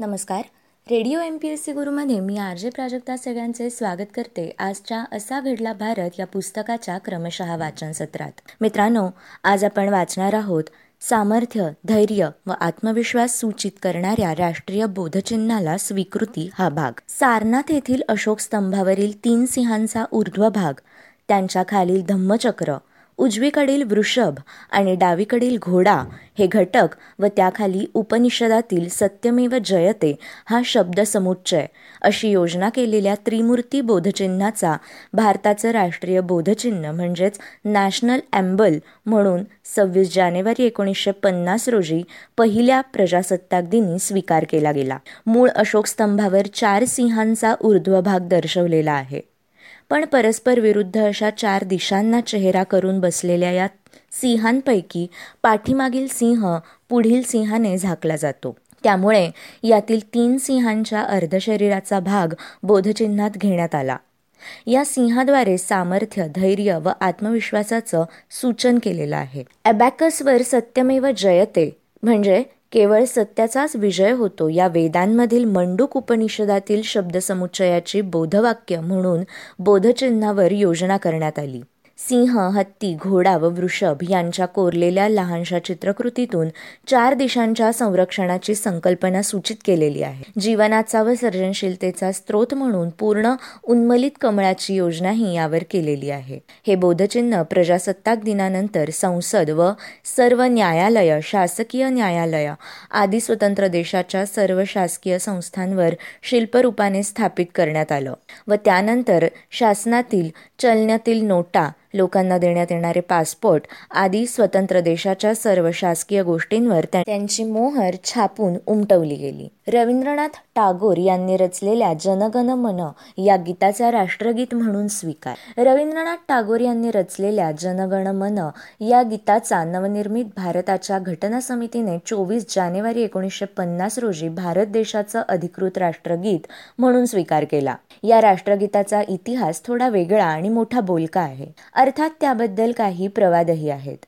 नमस्कार. Radio M P S C गुरुमध्ये मी R J Prajakta सगळ्यांचे स्वागत करते. आजच्या असा घडला भारत या पुस्तकाच्या क्रमशः वाचन सत्रात. मित्रांनो आज आपण वाचणार आहोत सामर्थ्य धैर्य व आत्मविश्वास सूचित करणाऱ्या राष्ट्रीय बोधचिन्हाला स्वीकृती हा भाग. सारनाथ येथील अशोक स्तंभावरील तीन सिंहांचा ऊर्ध्व भाग त्यांच्या खालील धम्मचक्र उजवीकडील वृषभ आणि डावीकडील घोडा हे घटक व त्याखाली उपनिषदातील सत्यमेव जयते हा शब्दसमुच्चय अशी योजना केलेल्या त्रिमूर्ती बोधचिन्हाचा भारताचं राष्ट्रीय बोधचिन्ह म्हणजेच नॅशनल ॲम्बल म्हणून सव्वीस जानेवारी एकोणीसशे पन्नास रोजी पहिल्या प्रजासत्ताक दिनी स्वीकार केला गेला. मूळ अशोक स्तंभावर चार सिंहांचा ऊर्ध्व भाग दर्शवलेला आहे. पण परस्पर विरुद्ध अशा चार दिशांना चेहरा करून बसलेल्या या सिंहांपैकी पाठीमागील सिंह पुढील सिंहाने झाकला जातो. त्यामुळे यातील तीन सिंहांच्या अर्धशरीराचा भाग बोधचिन्हात घेण्यात आला. या सिंहाद्वारे सामर्थ्य धैर्य व आत्मविश्वासाचं सूचन केलेलं आहे. अबॅकसवर सत्यमेव जयते म्हणजे केवळ सत्याचाच विजय होतो. या वेदांमधील मंडूक उपनिषदातील शब्दसमुच्चयाची बोधवाक्य म्हणून बोधचिन्हावर योजना करण्यात आली. सिंह हत्ती घोडा व वृषभ यांच्या कोरलेल्या लहानशा चित्रकृतीतून चार दिशांच्या संरक्षणाची संकल्पना सूचित केलेली आहे. जीवनाचा व सर्जनशीलतेचा स्रोत म्हणून पूर्ण उन्मलित कमळाची योजनाही यावर केलेली आहे. हे बोधचिन्ह प्रजासत्ताक दिनानंतर संसद व सर्व न्यायालय शासकीय न्यायालय आदी स्वतंत्र देशाच्या सर्व शासकीय संस्थांवर शिल्परूपाने स्थापित करण्यात आलं व त्यानंतर शासनातील चलनातील नोटा लोकांना देण्यात येणारे पासपोर्ट आदी स्वतंत्र देशाच्या सर्व शासकीय गोष्टींवर त्यांची मोहर छापून उमटवली गेली. रवींद्रनाथ टागोर यांनी रचलेल्या जनगण मन या गीताचा राष्ट्रगीत म्हणून स्वीकार. रवींद्रनाथ टागोर यांनी रचलेल्या जनगण मन या गीताचा नवनिर्मित भारताच्या घटना समितीने चोवीस जानेवारी एकोणीसशे पन्नास रोजी भारत देशाचं अधिकृत राष्ट्रगीत म्हणून स्वीकार केला. या राष्ट्रगीताचा इतिहास थोडा वेगळा आणि मोठा बोलका आहे. अर्थात त्याबद्दल काही प्रवादही आहेत.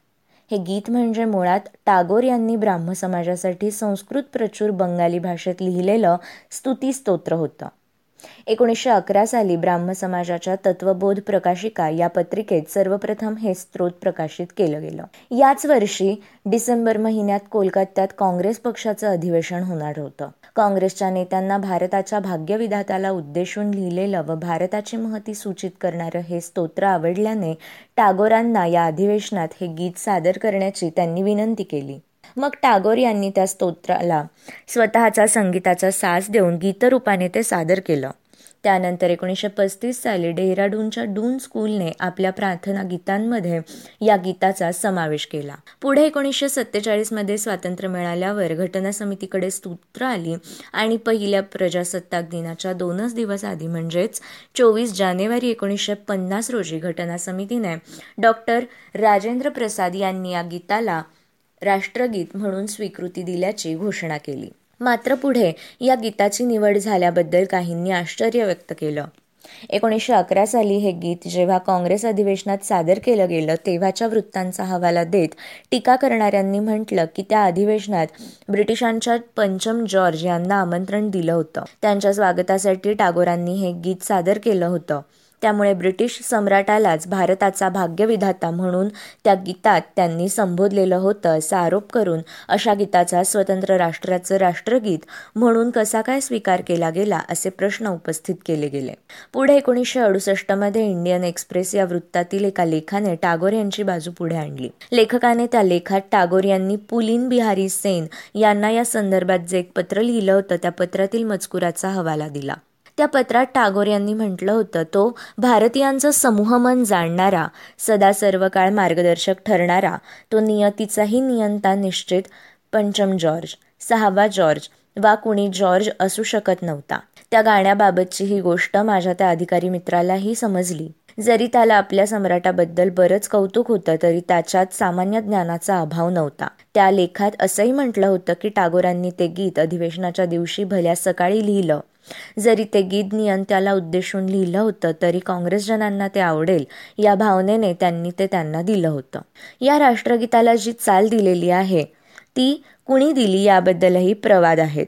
हे गीत म्हणजे मुळात टागोर यांनी ब्राह्म समाजासाठी संस्कृत प्रचूर बंगाली भाषेत लिहिलेलं स्तुतीस्तोत्र होतं. एकोणीसशे अकरा साली ब्राह्म समाजाच्या तत्वबोध प्रकाशिका या पत्रिकेत सर्वप्रथम हे स्त्रोत प्रकाशित केलं गेलं. याच वर्षी डिसेंबर महिन्यात कोलकात्यात काँग्रेस पक्षाचं अधिवेशन होणार होतं. काँग्रेसच्या नेत्यांना भारताच्या भाग्यविधाताला उद्देशून लिहिलेलं व भारताची महती सूचित करणारं हे स्तोत्र आवडल्याने टागोरांना या अधिवेशनात हे गीत सादर करण्याची त्यांनी विनंती केली. मग टागोर यांनी त्या स्तोत्राला स्वतःचा संगीताचा सास देऊन गीतरूपाने ते सादर केलं. त्यानंतर एकोणीसशे पस्तीस साली डेहराडूनच्या डून स्कूलने आपल्या प्रार्थना गीतांमध्ये या गीताचा समावेश केला. पुढे एकोणीसशे सत्तेचाळीसमध्ये स्वातंत्र्य मिळाल्यावर घटना समितीकडे स्तोत्र आली आणि पहिल्या प्रजासत्ताक दिनाच्या दोनच दिवस आधी म्हणजेच चोवीस जानेवारी एकोणीसशे पन्नास रोजी घटना समितीने डॉक्टर राजेंद्र प्रसाद यांनी या गीताला राष्ट्रगीत म्हणून स्वीकृती दिल्याची घोषणा केली. मात्र पुढे या गीताची निवड झाल्याबद्दल काहींनी आश्चर्य व्यक्त केलं. एकोणीसशे अकरा साली हे गीत जेव्हा काँग्रेस अधिवेशनात सादर केलं गेलं तेव्हाच्या वृत्तांचा हवाला देत टीका करणाऱ्यांनी म्हटलं की त्या अधिवेशनात ब्रिटिशांच्या पंचम जॉर्ज यांना आमंत्रण दिलं होतं. त्यांच्या स्वागतासाठी टागोरांनी हे गीत सादर केलं होतं. त्यामुळे ब्रिटिश सम्राटालाच भारताचा भाग्यविधाता म्हणून त्या गीतात त्यांनी संबोधलेलं होतं असा आरोप करून अशा गीताचा स्वतंत्र राष्ट्राचं राष्ट्रगीत म्हणून कसा काय स्वीकार केला गेला असे प्रश्न उपस्थित केले गेले. पुढे एकोणीसशे अडुसष्टमध्ये इंडियन एक्सप्रेस या वृत्तातील एका लेखाने टागोर यांची बाजू पुढे आणली. लेखकाने त्या लेखात टागोर यांनी पुलीन बिहारी सेन यांना या संदर्भात जे एक पत्र लिहिलं होतं त्या पत्रातील मजकुराचा हवाला दिला. त्या पत्रात टागोर यांनी म्हटलं होतं तो भारतीयांचं समूहमन जाणणारा सदा सर्व काळ मार्गदर्शक ठरणारा तो नियतीचाही नियंता निश्चित पंचम जॉर्ज सहावा जॉर्ज वा कुणी जॉर्ज असू शकत नव्हता. त्या गाण्याबाबतची ही गोष्ट माझ्या त्या अधिकारी मित्रालाही समजली. जरी त्याला आपल्या सम्राटाबद्दल बरंच कौतुक होतं तरी त्याच्यात सामान्य ज्ञानाचा अभाव नव्हता. त्या लेखात असंही म्हटलं होतं की टागोरांनी ते गीत अधिवेशनाच्या दिवशी भल्या सकाळी लिहिलं. जरी ते गीत नियंत्याला उद्देशून लिहिलं होतं तरी काँग्रेसजनांना ते आवडेल या भावनेने त्यांनी ते त्यांना दिलं होतं. या राष्ट्रगीताला जी चाल दिलेली आहे ती कुणी दिली याबद्दलही प्रवाद आहेत.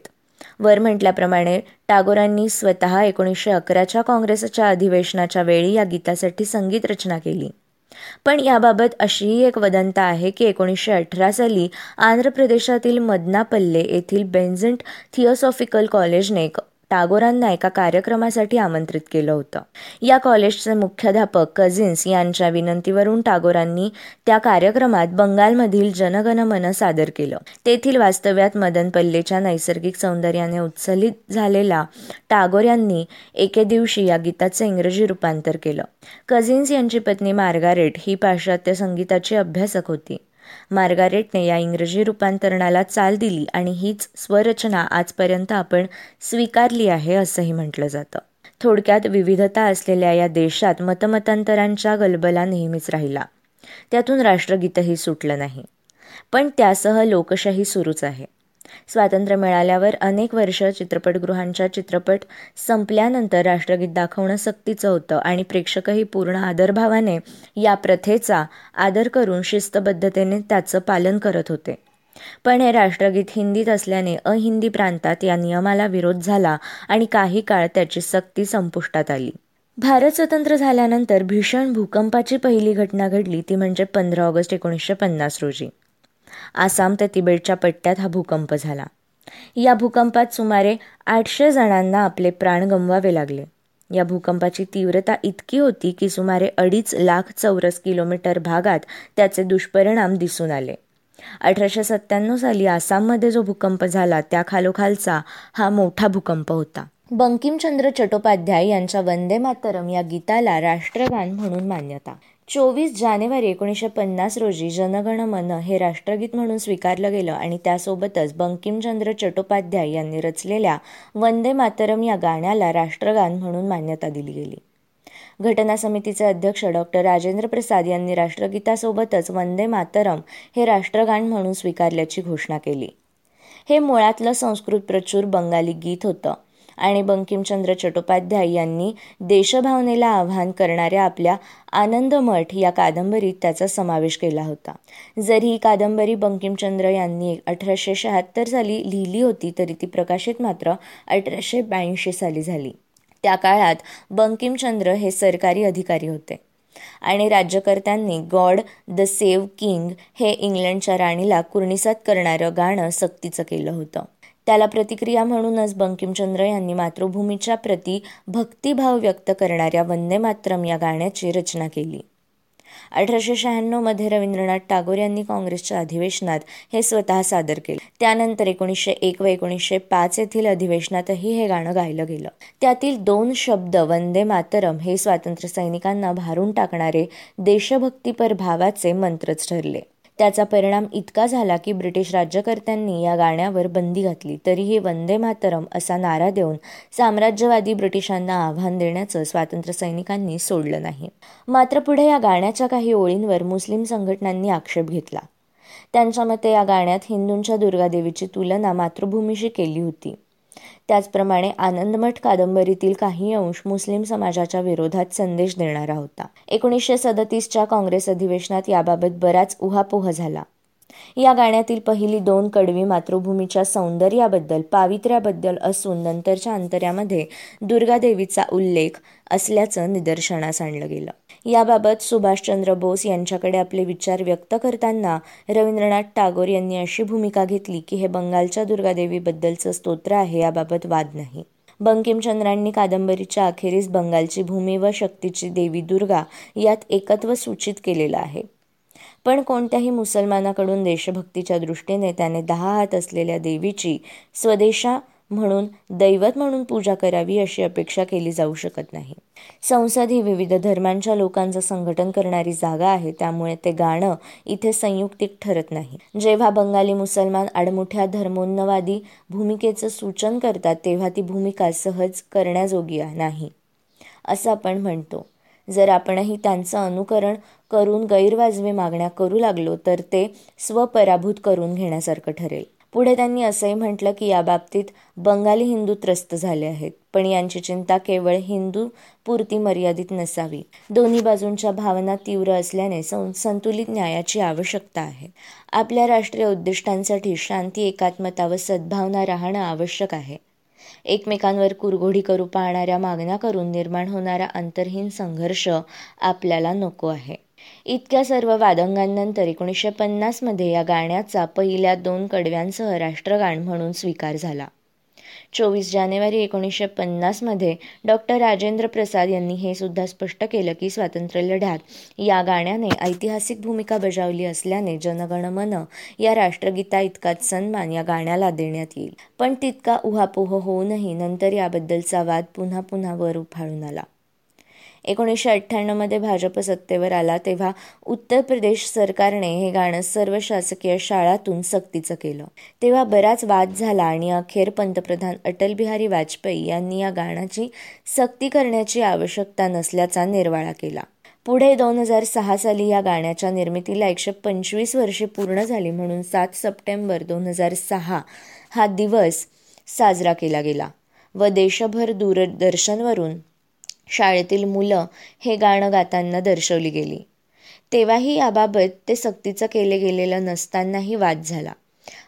वर म्हटल्याप्रमाणे टागोरांनी स्वतः एकोणीसशे अकराच्या काँग्रेसच्या अधिवेशनाच्या वेळी या गीतासाठी संगीत रचना केली. पण याबाबत अशीही एक वदंता आहे की एकोणीसशे अठरा साली आंध्र प्रदेशातील मदनापल्ले येथील बेन्झंट थिओसॉफिकल कॉलेजने टागोरांना एका कार्यक्रमासाठी आमंत्रित केलं होतं. या कॉलेजचे मुख्याध्यापक कझिन्स यांच्या विनंतीवरून टागोरांनी त्या कार्यक्रमात बंगालमधील जनगणमन सादर केलं. तेथील वास्तव्यात मदन पल्लेच्या नैसर्गिक सौंदर्याने उत्सलित झालेला टागोर यांनी एके दिवशी या गीताचे इंग्रजी रूपांतर केलं. कझिन्स यांची पत्नी मार्गारेट ही पाश्चात्य संगीताची अभ्यासक होती. मार्गारेटने या इंग्रजी रूपांतरणाला चाल दिली आणि हीच स्वरचना आजपर्यंत आपण स्वीकारली आहे असंही म्हटलं जातं. थोडक्यात विविधता असलेल्या या देशात मतमतांतरांच्या गलबला नेहमीच राहिला. त्यातून राष्ट्रगीतही सुटलं नाही. पण त्यासह लोकशाही सुरूच आहे. स्वातंत्र्य मिळाल्यावर अनेक वर्ष चित्रपटगृहांच्या चित्रपट संपल्यानंतर राष्ट्रगीत दाखवणं सक्तीचं होतं आणि प्रेक्षकही पूर्ण आदरभावाने या प्रथेचा आदर करून शिस्तबद्धतेने त्याचं पालन करत होते. पण हे राष्ट्रगीत हिंदीत असल्याने अहिंदी प्रांतात या नियमाला विरोध झाला आणि काही काळ त्याची सक्ती संपुष्टात आली. भारत स्वतंत्र झाल्यानंतर भीषण भूकंपाची पहिली घटना घडली ती म्हणजे पंधरा ऑगस्ट एकोणीसशे पन्नास रोजी. आसाम ते तिबेटच्या पट्ट्यात हा भूकंप झाला. या भूकंपात सुमारे आठशे जणांना आपले प्राण गमवावे लागले. या भूकंपाची तीव्रता इतकी होती की सुमारे अडीच लाख चौरस किलोमीटर भागात त्याचे दुष्परिणाम दिसून आले. अठराशे सत्त्याण्णव साली आसाममध्ये जो भूकंप झाला त्या खालोखालचा हा मोठा भूकंप होता. बंकिमचंद्र चट्टोपाध्याय यांच्या वंदे मातरम या गीताला राष्ट्रगान म्हणून मान्यता. चोवीस जानेवारी एकोणीसशे पन्नास रोजी जनगण मन हे राष्ट्रगीत म्हणून स्वीकारलं गेलं आणि त्यासोबतच बंकिमचंद्र चट्टोपाध्याय यांनी रचलेल्या वंदे मातरम या गाण्याला राष्ट्रगान म्हणून मान्यता दिली गेली. घटना समितीचे अध्यक्ष डॉक्टर राजेंद्र प्रसाद यांनी राष्ट्रगीतासोबतच वंदे मातरम हे राष्ट्रगान म्हणून स्वीकारल्याची घोषणा केली. हे मुळातलं संस्कृत प्रचूर बंगाली गीत होतं. आणि बंकिमचंद्र चट्टोपाध्याय यांनी देशभावनेला आव्हान करणाऱ्या आपल्या आनंदमठ या कादंबरीत त्याचा समावेश केला होता. जरी ही कादंबरी बंकिमचंद्र यांनी अठराशे शहात्तर साली लिहिली होती तरी ती प्रकाशित मात्र अठराशे ब्याऐंशी साली झाली. त्या काळात बंकिमचंद्र हे सरकारी अधिकारी होते. आणि राज्यकर्त्यांनी गॉड द सेव्ह किंग हे इंग्लंडच्या राणीला कुर्णिसात करणारं गाणं सक्तीचं केलं होतं. त्याला प्रतिक्रिया म्हणूनच बंकिमचंद्र यांनी मातृभूमीच्या प्रती भक्तिभाव व्यक्त करणाऱ्या वंदे मातरम या गाण्याची रचना केली. अठराशे शहाण्णवमध्ये रवींद्रनाथ टागोर यांनी काँग्रेसच्या अधिवेशनात हे स्वतः सादर केले. त्यानंतर एकोणीसशे एक व एकोणीसशे पाच येथील अधिवेशनातही हे गाणं गायलं गेलं. त्यातील दोन शब्द वंदे मातरम हे स्वातंत्र्य सैनिकांना भारून टाकणारे देशभक्तीपर भावाचे मंत्रच ठरले. त्याचा परिणाम इतका झाला की ब्रिटिश राज्यकर्त्यांनी या गाण्यावर बंदी घातली. तरीही वंदे मातरम असा नारा देऊन साम्राज्यवादी ब्रिटिशांना आव्हान देण्याचं स्वातंत्र्य सैनिकांनी सोडलं नाही. मात्र पुढे या गाण्याच्या काही ओळींवर मुस्लिम संघटनांनी आक्षेप घेतला. त्यांच्या मते या गाण्यात हिंदूंच्या दुर्गादेवीची तुलना मातृभूमीशी केली होती. त्याचप्रमाणे आनंदमठ कादंबरीतील काही अंश मुस्लिम समाजाच्या विरोधात संदेश देणारा होता. एकोणीसशे सदतीसच्या काँग्रेस अधिवेशनात याबाबत बराच उहापोह झाला. या गाण्यातील पहिली दोन कडवी मातृभूमीच्या सौंदर्याबद्दल पावित्र्याबद्दल असून नंतरच्या अंतर्यामध्ये दुर्गादेवीचा उल्लेख असल्याचं निदर्शनास आणलं गेलं. याबाबत सुभाषचंद्र बोस यांच्याकडे आपले विचार व्यक्त करताना रवींद्रनाथ टागोर यांनी अशी भूमिका घेतली की हे बंगालच्या दुर्गादेवीबद्दलचं स्तोत्र आहे याबाबत वाद नाही. बंकिमचंद्रांनी कादंबरीच्या अखेरीस बंगालची भूमी व शक्तीची देवी दुर्गा यात एकत्व सूचित केलेलं आहे. पण कोणत्याही मुसलमानाकडून देशभक्तीच्या दृष्टीने त्याने दहा हात असलेल्या देवीची स्वदेशा म्हणून दैवत म्हणून पूजा करावी अशी अपेक्षा केली जाऊ शकत नाही. संसद ही विविध धर्मांच्या लोकांचं संघटन करणारी जागा आहे त्यामुळे ते गाणं इथे संयुक्तिक ठरत नाही. जेव्हा बंगाली मुसलमान आडमुठ्या धर्मोन्नवादी भूमिकेचं सूचन करतात तेव्हा ती भूमिका सहज करण्याजोगी नाही असं आपण म्हणतो. जर आपणही त्यांचं अनुकरण करून गैरवाजवी मागण्या करू लागलो तर ते स्वपराभूत करून घेण्यासारखं ठरेल. पुढे त्यांनी असंही म्हटलं की याबाबतीत बंगाली हिंदू त्रस्त झाले आहेत. पण यांची चिंता केवळ हिंदू पुरती मर्यादित नसावी. दोन्ही बाजूंच्या भावना तीव्र असल्याने संतुलित न्यायाची आवश्यकता आहे. आपल्या राष्ट्रीय उद्दिष्टांसाठी शांती एकात्मता व सद्भावना राहणं आवश्यक आहे. एकमेकांवर कुरघोडी करू पाहणाऱ्या मागण्या करून निर्माण होणारा अंतर्हीन संघर्ष आपल्याला नको आहे. इतक्या सर्व वादंगांनंतर एकोणीसशे पन्नासमध्ये या गाण्याचा पहिल्या दोन कडव्यांसह राष्ट्रगान म्हणून स्वीकार झाला. चोवीस जानेवारी एकोणीसशे पन्नासमध्ये डॉक्टर राजेंद्र प्रसाद यांनी हे सुद्धा स्पष्ट केलं की स्वातंत्र्य लढ्यात या गाण्याने ऐतिहासिक भूमिका बजावली असल्याने जनगणमन या राष्ट्रगीता इतकाच सन्मान या गाण्याला देण्यात येईल. पण तितका उहापोह होऊनही नंतर याबद्दलचा वाद पुन्हा पुन्हा वर उफाळून आला. एकोणीसशे अठ्ठ्याण्णवमध्ये भाजप सत्तेवर आला तेव्हा उत्तर प्रदेश सरकारने हे गाणं सर्व शासकीय शाळातून सक्तीचं केलं. तेव्हा बराच वाद झाला आणि अखेर पंतप्रधान अटल बिहारी वाजपेयी यांनी या गाण्याची सक्ती करण्याची आवश्यकता नसल्याचा निर्वाळा केला. पुढे दोन हजार सहा साली या गाण्याच्या निर्मितीला एकशे पंचवीस वर्षे पूर्ण झाली म्हणून सात सप्टेंबर दोन हजार सहा हा दिवस साजरा केला गेला व देशभर दूरदर्शनवरून शाळेतील मुलं हे गाणं गाताना दर्शवली गेली. तेव्हाही याबाबत ते सक्तीचं केले गेलेलं नसतानाही वाद झाला.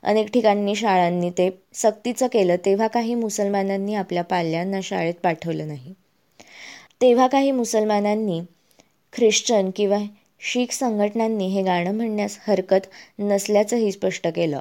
अनेक ठिकाणी शाळांनी ते सक्तीचं केलं तेव्हा काही मुसलमानांनी आपल्या पाल्यांना शाळेत पाठवलं नाही. तेव्हा काही मुसलमानांनी ख्रिश्चन किंवा शीख संघटनांनी हे गाणं म्हणण्यास हरकत नसल्याचंही स्पष्ट केलं.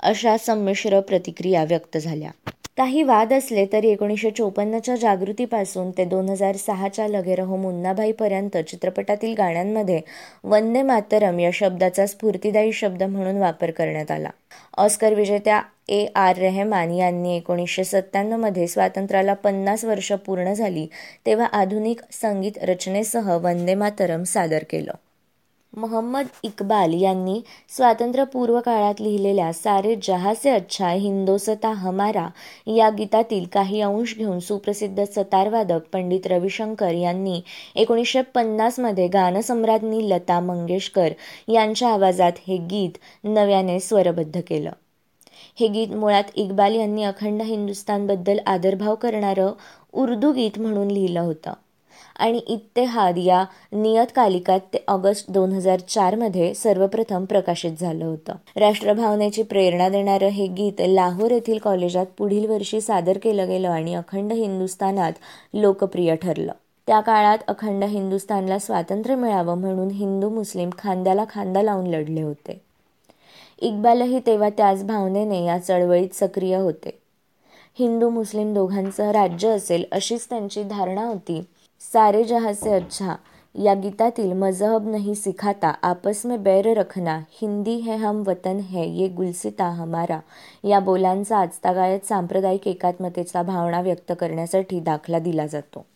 अशा संमिश्र प्रतिक्रिया व्यक्त झाल्या. काही वाद असले तरी एकोणीसशे चोपन्नच्या जागृतीपासून ते दोन हजार सहाच्या लगेरहो मुन्नाभाईपर्यंत चित्रपटातील गाण्यांमध्ये वंदे मातरम या शब्दाचा स्फूर्तिदायी शब्द म्हणून वापर करण्यात आला. ऑस्कर विजेत्या ए आर रेहमान यांनी एकोणीसशे सत्त्याण्णवमध्ये स्वातंत्र्याला पन्नास वर्ष पूर्ण झाली तेव्हा आधुनिक संगीत रचनेसह वंदे मातरम सादर केलं. मोहम्मद इक्बाल यांनी स्वातंत्र्यपूर्व काळात लिहिलेल्या सारे जहासे अच्छा हिंदोसता हमारा या गीतातील काही अंश घेऊन सुप्रसिद्ध सतारवादक पंडित रविशंकर यांनी एकोणीसशे पन्नासमध्ये गानसम्राज्ञी लता मंगेशकर यांच्या आवाजात हे गीत नव्याने स्वरबद्ध केलं. हे गीत मुळात इक्बाल यांनी अखंड हिंदुस्थानबद्दल आदरभाव करणारं उर्दू गीत म्हणून लिहिलं होतं. आणि इत्तेहाद या नियतकालिकात ते ऑगस्ट दोन हजार चारमध्ये सर्वप्रथम प्रकाशित झालं होतं. राष्ट्रभावनेची प्रेरणा देणारं हे गीत लाहोर येथील कॉलेजात पुढील वर्षी सादर केलं गेलं आणि अखंड हिंदुस्थानात लोकप्रिय ठरलं. त्या काळात अखंड हिंदुस्थानला स्वातंत्र्य मिळावं म्हणून हिंदू मुस्लिम खांद्याला खांदा लावून लढले होते. इक्बालही तेव्हा त्याच भावनेने या चळवळीत सक्रिय होते. हिंदू मुस्लिम दोघांचं राज्य असेल अशीच त्यांची धारणा होती. सारे जहाँ से अच्छा या गीतातील मजहब नहीं सिखाता आपस में बैर रखना हिंदी है हम वतन है ये गुलसिता हमारा या बोलांचा आजतागायत सांप्रदायिक एकात्मतेचा भावना व्यक्त करण्यासाठी दाखला दिला जातो.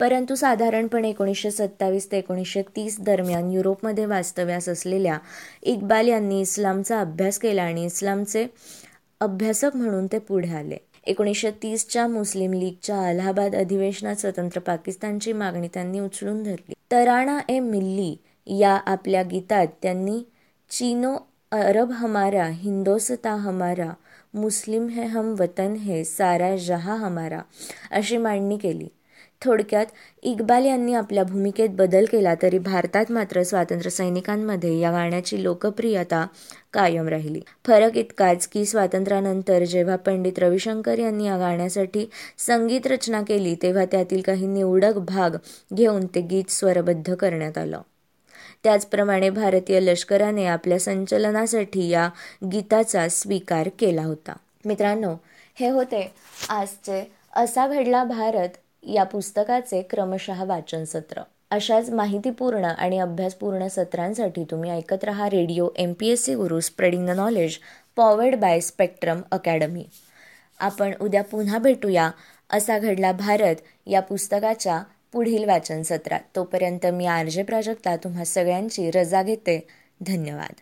परंतु साधारणपणे एकोणीसशे सत्तावीस ते एकोणीसशे तीस दरम्यान युरोपमध्ये वास्तव्यास असलेल्या इक्बाल यांनी इस्लामचा अभ्यास केला आणि इस्लामचे अभ्यासक म्हणून ते पुढे आले. एकोणीसशे तीसच्या मुस्लिम लीगच्या अलाहाबाद अधिवेशनात स्वतंत्र पाकिस्तानची मागणी त्यांनी उचलून धरली. तराणा ए मिल्ली या आपल्या गीतात त्यांनी चीनो अरब हमारा हिंदोसता हमारा मुस्लिम है हम वतन है सारा जहा हमारा अशी मांडणी केली. थोडक्यात इक्बाल यांनी आपल्या भूमिकेत बदल केला तरी भारतात मात्र स्वातंत्र्य सैनिकांमध्ये या गाण्याची लोकप्रियता कायम राहिली. फरक इतकाच की स्वातंत्र्यानंतर जेव्हा पंडित रविशंकर यांनी या गाण्यासाठी संगीत रचना केली तेव्हा त्यातील काही निवडक भाग घेऊन ते गीत स्वरबद्ध करण्यात आलं. त्याचप्रमाणे भारतीय लष्कराने आपल्या संचलनासाठी या गीताचा स्वीकार केला होता. मित्रांनो हे होते आजचे असा घडला भारत या पुस्तकाचे क्रमशः वाचन सत्र अशाच माहितीपूर्ण आणि अभ्यासपूर्ण सत्रांसाठी तुम्ही ऐकत रहा radio M P S C Guru spreading the knowledge powered by Spectrum academy आपण उद्या पुन्हा भेटूया. असा घडला भारत या पुस्तकाच्या पुढील वाचन सत्रात तोपर्यंत मी आर जे प्राजक्ता तुम्हा सगळ्यांची रजा घेते. धन्यवाद.